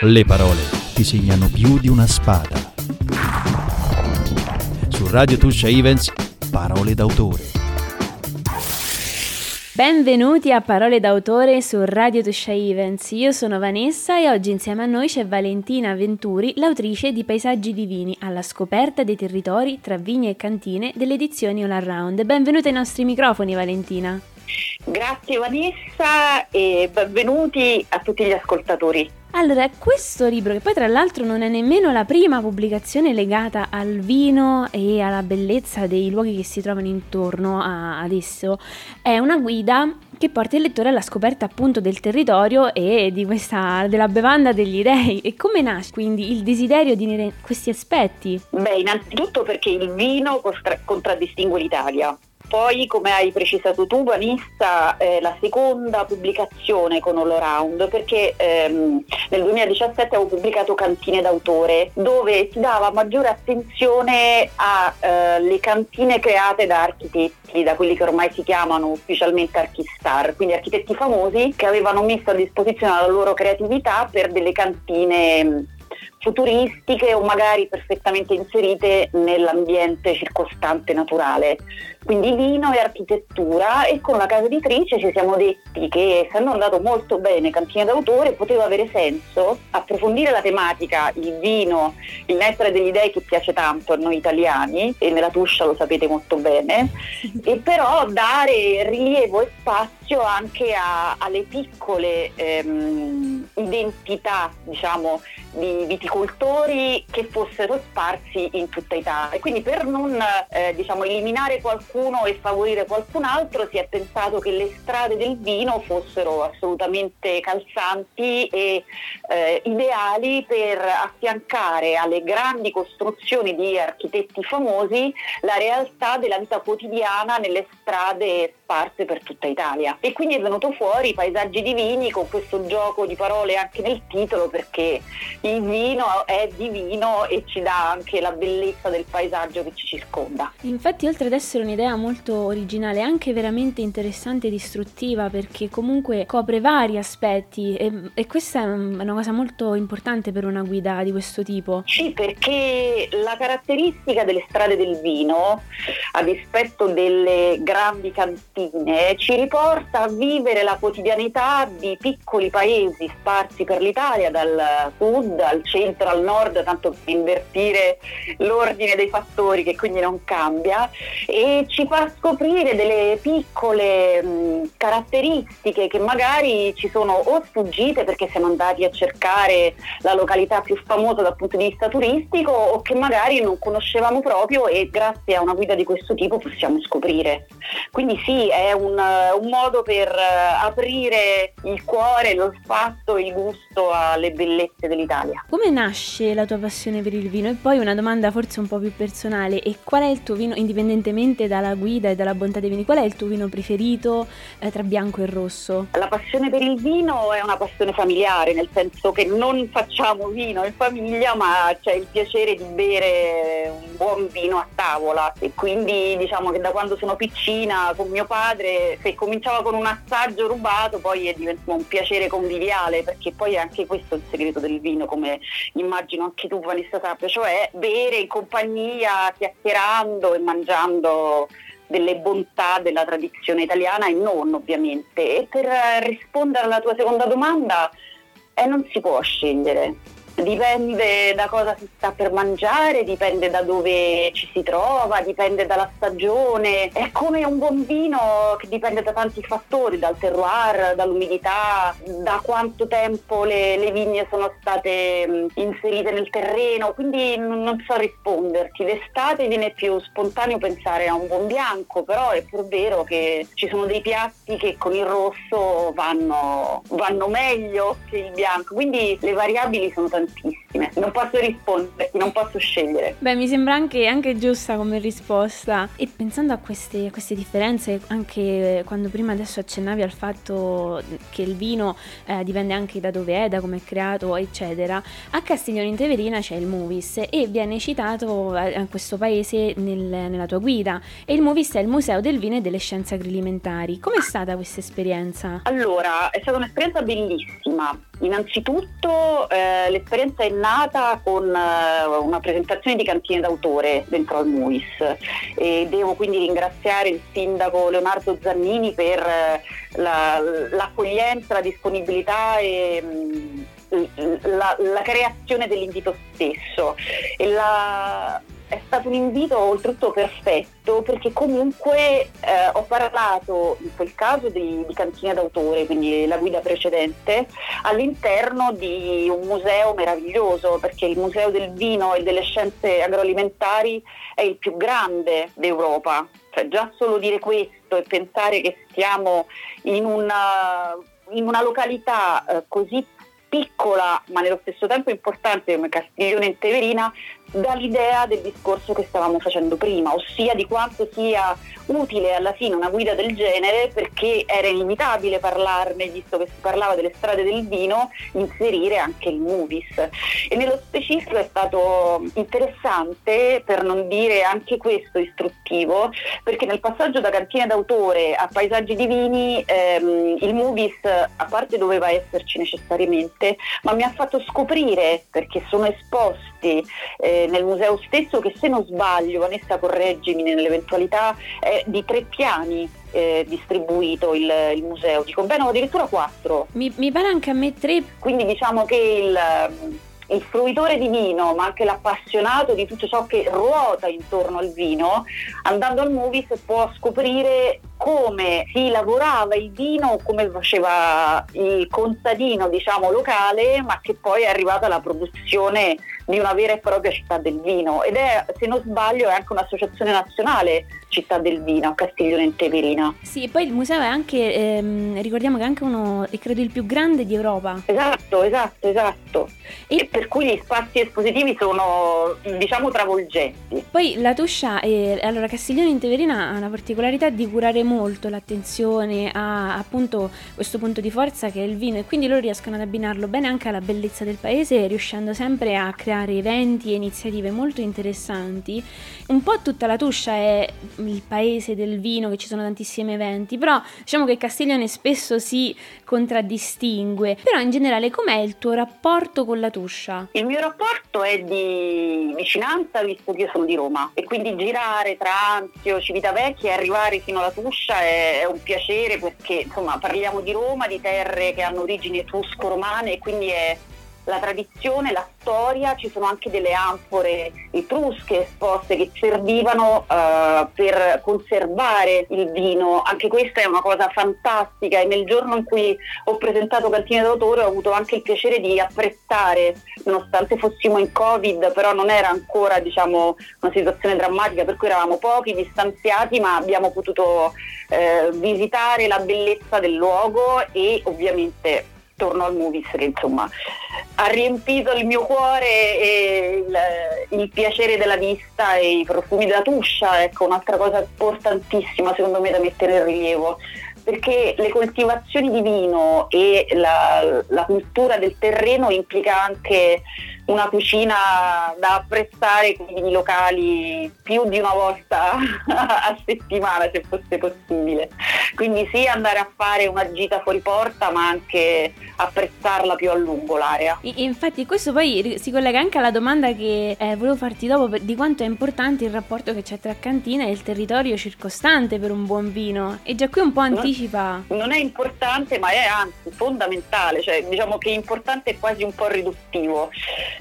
Le parole ti segnano più di una spada. Su Radio Tuscia Events, parole d'autore. Benvenuti a Parole d'autore su Radio Tuscia Events. Io sono Vanessa e oggi insieme a noi c'è Valentina Venturi, l'autrice di Paesaggi Divini, alla scoperta dei territori tra vigne e cantine delle edizioni All Around. Benvenuta ai nostri microfoni, Valentina. Grazie Vanessa e benvenuti a tutti gli ascoltatori. Allora, questo libro, che poi tra l'altro non è nemmeno la prima pubblicazione legata al vino e alla bellezza dei luoghi che si trovano intorno a, ad esso, è una guida che porta il lettore alla scoperta appunto del territorio e di questa, della bevanda degli dei. E come nasce quindi il desiderio di unire questi aspetti? Beh, innanzitutto perché il vino contraddistingue l'Italia poi, come hai precisato tu, Vanessa, è la seconda pubblicazione con All Around, perché ehm, nel 2017 avevo pubblicato Cantine d'autore, dove si dava maggiore attenzione alle eh, cantine create da architetti, da quelli che ormai si chiamano ufficialmente archistar, quindi architetti famosi che avevano messo a disposizione la loro creatività per delle cantine futuristiche o magari perfettamente inserite nell'ambiente circostante naturale. Quindi vino e architettura e con la casa editrice ci siamo detti che essendo andato molto bene Cantine d'autore poteva avere senso approfondire la tematica, il vino, il nettare degli dei che piace tanto a noi italiani e nella Tuscia lo sapete molto bene, e però dare rilievo e spazio anche a, alle piccole ehm, identità diciamo, di viticoltori che fossero sparsi in tutta Italia. E quindi per non eh, diciamo, eliminare qualcuno e favorire qualcun altro si è pensato che le strade del vino fossero assolutamente calzanti e eh, ideali per affiancare alle grandi costruzioni di architetti famosi la realtà della vita quotidiana nelle strade sparse per tutta Italia. E quindi è venuto fuori Paesaggi divini con questo gioco di parole anche nel titolo perché il vino è divino e ci dà anche la bellezza del paesaggio che ci circonda. Infatti oltre ad essere un'idea molto originale anche veramente interessante e distruttiva perché comunque copre vari aspetti e, e questa è una cosa molto importante per una guida di questo tipo. Sì, perché la caratteristica delle strade del vino, a dispetto delle grandi cantine, ci riporta a vivere la quotidianità di piccoli paesi sparsi per l'Italia, dal sud al centro, al nord, tanto per invertire l'ordine dei fattori che quindi non cambia, e ci fa scoprire delle piccole mh, caratteristiche che magari ci sono o sfuggite perché siamo andati a cercare la località più famosa dal punto di vista turistico o che magari non conoscevamo proprio e grazie a una guida di questo tipo possiamo scoprire. Quindi sì, è un, un modo per uh, aprire il cuore, lo spazio, il gusto alle bellezze dell'Italia. Come nasce la tua passione per il vino? E poi una domanda forse un po' più personale, e qual è il tuo vino, indipendentemente dalla guida e dalla bontà dei vini, qual è il tuo vino preferito eh, tra bianco e rosso? La passione per il vino è una passione familiare, nel senso che non facciamo vino in famiglia, ma c'è il piacere di bere un buon vino a tavola. E quindi diciamo che da quando sono piccina con mio padre, se cominciava con un assaggio rubato, poi è diventato un piacere conviviale, perché poi è anche questo il segreto del vino, come immagino anche tu Vanessa sappia, cioè bere in compagnia, chiacchierando e mangiando delle bontà della tradizione italiana e non ovviamente. E per rispondere alla tua seconda domanda, eh, non si può scegliere Dipende da cosa si sta per mangiare, dipende da dove ci si trova, dipende dalla stagione. È come un buon vino che dipende da tanti fattori, dal terroir, dall'umidità, da quanto tempo le, le vigne sono state inserite nel terreno. Quindi non so risponderti. D'estate viene più spontaneo pensare a un buon bianco, però è pur vero che ci sono dei piatti che con il rosso vanno, vanno meglio che il bianco. Quindi le variabili sono tantissime tantissime. Non posso rispondere, non posso scegliere. Beh, mi sembra anche, anche giusta come risposta. E pensando a queste, queste, differenze, anche quando prima adesso accennavi al fatto che il vino eh, dipende anche da dove è, da come è creato, eccetera, a Castiglione in Teverina c'è il Movis e viene citato a eh, questo paese nel, nella tua guida. E il Movis è il Museo del Vino e delle Scienze Agroalimentari. Com'è stata questa esperienza? Allora, è stata un'esperienza bellissima Innanzitutto eh, l'esperienza è nata con eh, una presentazione di cantine d'autore dentro al MUIS e devo quindi ringraziare il sindaco Leonardo Zannini per eh, la, l'accoglienza, la disponibilità e mh, mm, la, la, creazione dell'invito stesso. E la, è stato un invito oltretutto perfetto perché comunque eh, ho parlato in quel caso di, di cantina d'autore, quindi la guida precedente, all'interno di un museo meraviglioso perché il Museo del Vino e delle Scienze Agroalimentari è il più grande d'Europa. Cioè, già solo dire questo e pensare che stiamo in una, in una località eh, così piccola ma nello stesso tempo importante come Castiglione in Teverina dà l'idea del discorso che stavamo facendo prima, ossia di quanto sia utile alla fine una guida del genere perché era inevitabile parlarne, visto che si parlava delle strade del vino, inserire anche il movies. E nello specifico è stato interessante, per non dire anche questo istruttivo, perché nel passaggio da cantina d'autore a paesaggi divini ehm, il movies a parte doveva esserci necessariamente, ma mi ha fatto scoprire, perché sono esposti eh, nel museo stesso, che se non sbaglio, Vanessa correggimi nell'eventualità, è di tre piani eh, distribuito il, il, museo, dico bene o addirittura quattro. Mi, mi pare anche a me tre. Quindi diciamo che il il fruitore di vino, ma anche l'appassionato di tutto ciò che ruota intorno al vino, andando al Movies può scoprire come si lavorava il vino, come faceva il contadino diciamo locale, ma che poi è arrivata alla produzione di una vera e propria città del vino ed è, se non sbaglio, è anche un'associazione nazionale città del vino a Castiglione in Teverina. Sì, e poi il museo è anche, ehm, ricordiamo che è anche uno, credo il più grande di Europa. Esatto, esatto, esatto. E per cui gli spazi espositivi sono, diciamo, travolgenti. Poi la Tuscia, eh, allora Castiglione in Teverina ha una particolarità di curare molto l'attenzione a appunto questo punto di forza che è il vino e quindi loro riescono ad abbinarlo bene anche alla bellezza del paese riuscendo sempre a creare eventi e iniziative molto interessanti. Un po' tutta la Tuscia è il paese del vino, che ci sono tantissimi eventi, però diciamo che Castiglione spesso si contraddistingue. Però in generale com'è il tuo rapporto con la Tuscia? Il mio rapporto è di vicinanza visto che io sono di Roma e quindi girare tra Anzio, Civitavecchia e arrivare fino alla Tuscia Brescia è, è, un piacere perché insomma parliamo di Roma, di terre che hanno origini etrusco-romane e quindi è la tradizione, la storia, ci sono anche delle anfore etrusche esposte che servivano uh, per conservare il vino, anche questa è una cosa fantastica e nel giorno in cui ho presentato Cantine d'autore ho avuto anche il piacere di apprezzare, nonostante fossimo in Covid, però non era ancora diciamo, una situazione drammatica per cui eravamo pochi, distanziati, ma abbiamo potuto eh, visitare la bellezza del luogo e ovviamente torno al movies che insomma ha riempito il mio cuore e il, il, piacere della vista e i profumi della tuscia, ecco un'altra cosa importantissima secondo me da mettere in rilievo. Perché le coltivazioni di vino e la, la cultura del terreno implica anche una cucina da apprezzare con i vini locali più di una volta a settimana se fosse possibile. Quindi sì andare a fare una gita fuori porta ma anche apprezzarla più a lungo l'area. Infatti questo poi si collega anche alla domanda che eh, volevo farti dopo di quanto è importante il rapporto che c'è tra cantina e il territorio circostante per un buon vino e già qui un po' anticipa. Non, non è importante ma è anzi fondamentale, cioè diciamo che importante è quasi un po' riduttivo.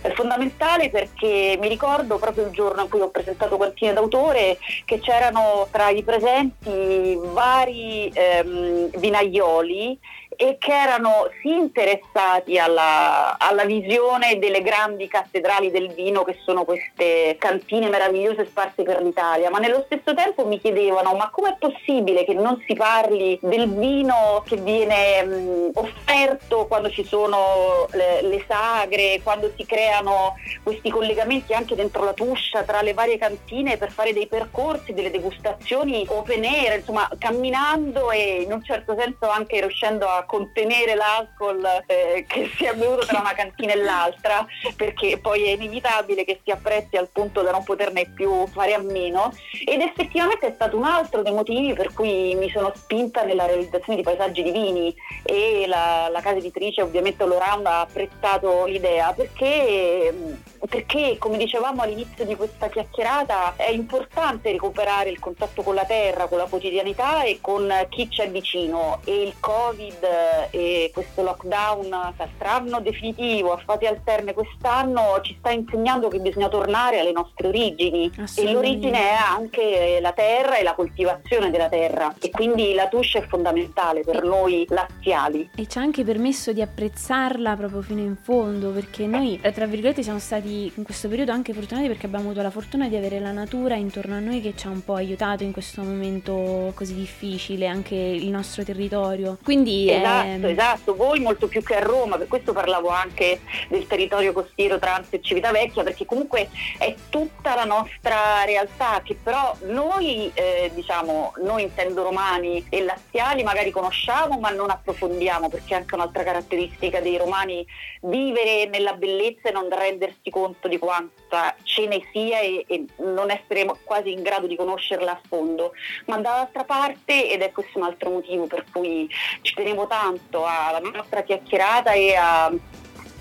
È fondamentale perché mi ricordo proprio il giorno in cui ho presentato Quantine d'autore che c'erano tra i presenti vari ehm, vinaioli e che erano sì interessati alla, alla, visione delle grandi cattedrali del vino che sono queste cantine meravigliose sparse per l'Italia, ma nello stesso tempo mi chiedevano ma com'è possibile che non si parli del vino che viene mh, offerto quando ci sono le, le, sagre, quando si creano questi collegamenti anche dentro la tuscia tra le varie cantine per fare dei percorsi, delle degustazioni open air, insomma camminando e in un certo senso anche riuscendo a contenere l'alcol eh, che si è bevuto tra una cantina e l'altra, perché poi è inevitabile che si apprezzi al punto da non poterne più fare a meno. Ed effettivamente è stato un altro dei motivi per cui mi sono spinta nella realizzazione di paesaggi divini e la, la casa editrice ovviamente Oloram ha apprezzato l'idea perché perché come dicevamo all'inizio di questa chiacchierata è importante recuperare il contatto con la terra, con la quotidianità e con chi c'è vicino. E il covid e questo lockdown quest'anno definitivo a fasi alterne quest'anno ci sta insegnando che bisogna tornare alle nostre origini. E l'origine è anche la terra e la coltivazione della terra. E quindi la tuscia è fondamentale per e noi laziali. E ci ha anche permesso di apprezzarla proprio fino in fondo perché noi tra virgolette siamo stati in questo periodo anche fortunati perché abbiamo avuto la fortuna di avere la natura intorno a noi che ci ha un po' aiutato in questo momento così difficile, anche il nostro territorio. Quindi esatto, è... esatto, voi molto più che a Roma, per questo parlavo anche del territorio costiero trans e Civitavecchia, perché comunque è tutta la nostra realtà che però noi, eh, diciamo, noi intendo romani e laziali magari conosciamo ma non approfondiamo perché è anche un'altra caratteristica dei romani vivere nella bellezza e non rendersi conto di quanta ce ne sia e, e non essere quasi in grado di conoscerla a fondo. Ma dall'altra parte, ed è questo un altro motivo per cui ci tenevo tanto alla nostra chiacchierata e a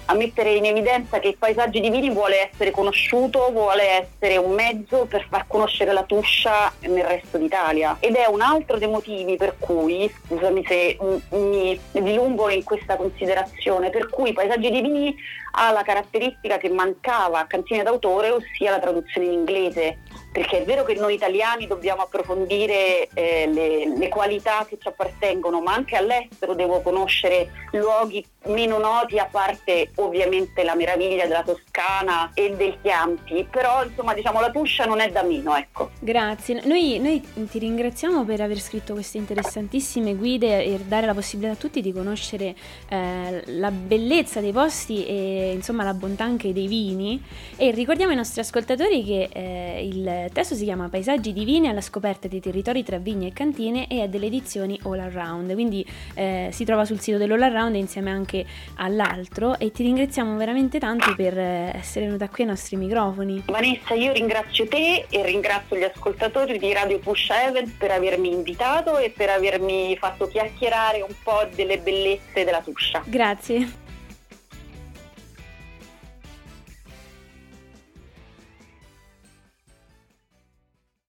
a mettere in evidenza che il paesaggio divini vuole essere conosciuto, vuole essere un mezzo per far conoscere la Tuscia nel resto d'Italia. Ed è un altro dei motivi per cui, scusami se mi dilungo in questa considerazione, per cui i paesaggi divini ha la caratteristica che mancava a Cantine d'autore, ossia la traduzione in inglese perché è vero che noi italiani dobbiamo approfondire eh, le, le, qualità che ci appartengono, ma anche all'estero devo conoscere luoghi meno noti, a parte ovviamente la meraviglia della Toscana e del Chianti, però insomma diciamo la Tuscia non è da meno, ecco. Grazie, noi, noi ti ringraziamo per aver scritto queste interessantissime guide e dare la possibilità a tutti di conoscere eh, la bellezza dei posti e insomma la bontà anche dei vini. E ricordiamo ai nostri ascoltatori che eh, il testo si chiama Paesaggi divini alla scoperta dei territori tra vigne e cantine e è delle edizioni All Around, quindi eh, si trova sul sito dell'All Around insieme anche all'altro e ti ringraziamo veramente tanto per eh, essere venuta qui ai nostri microfoni. Vanessa, io ringrazio te e ringrazio gli ascoltatori di Radio Push Event per avermi invitato e per avermi fatto chiacchierare un po' delle bellezze della Tuscia. Grazie.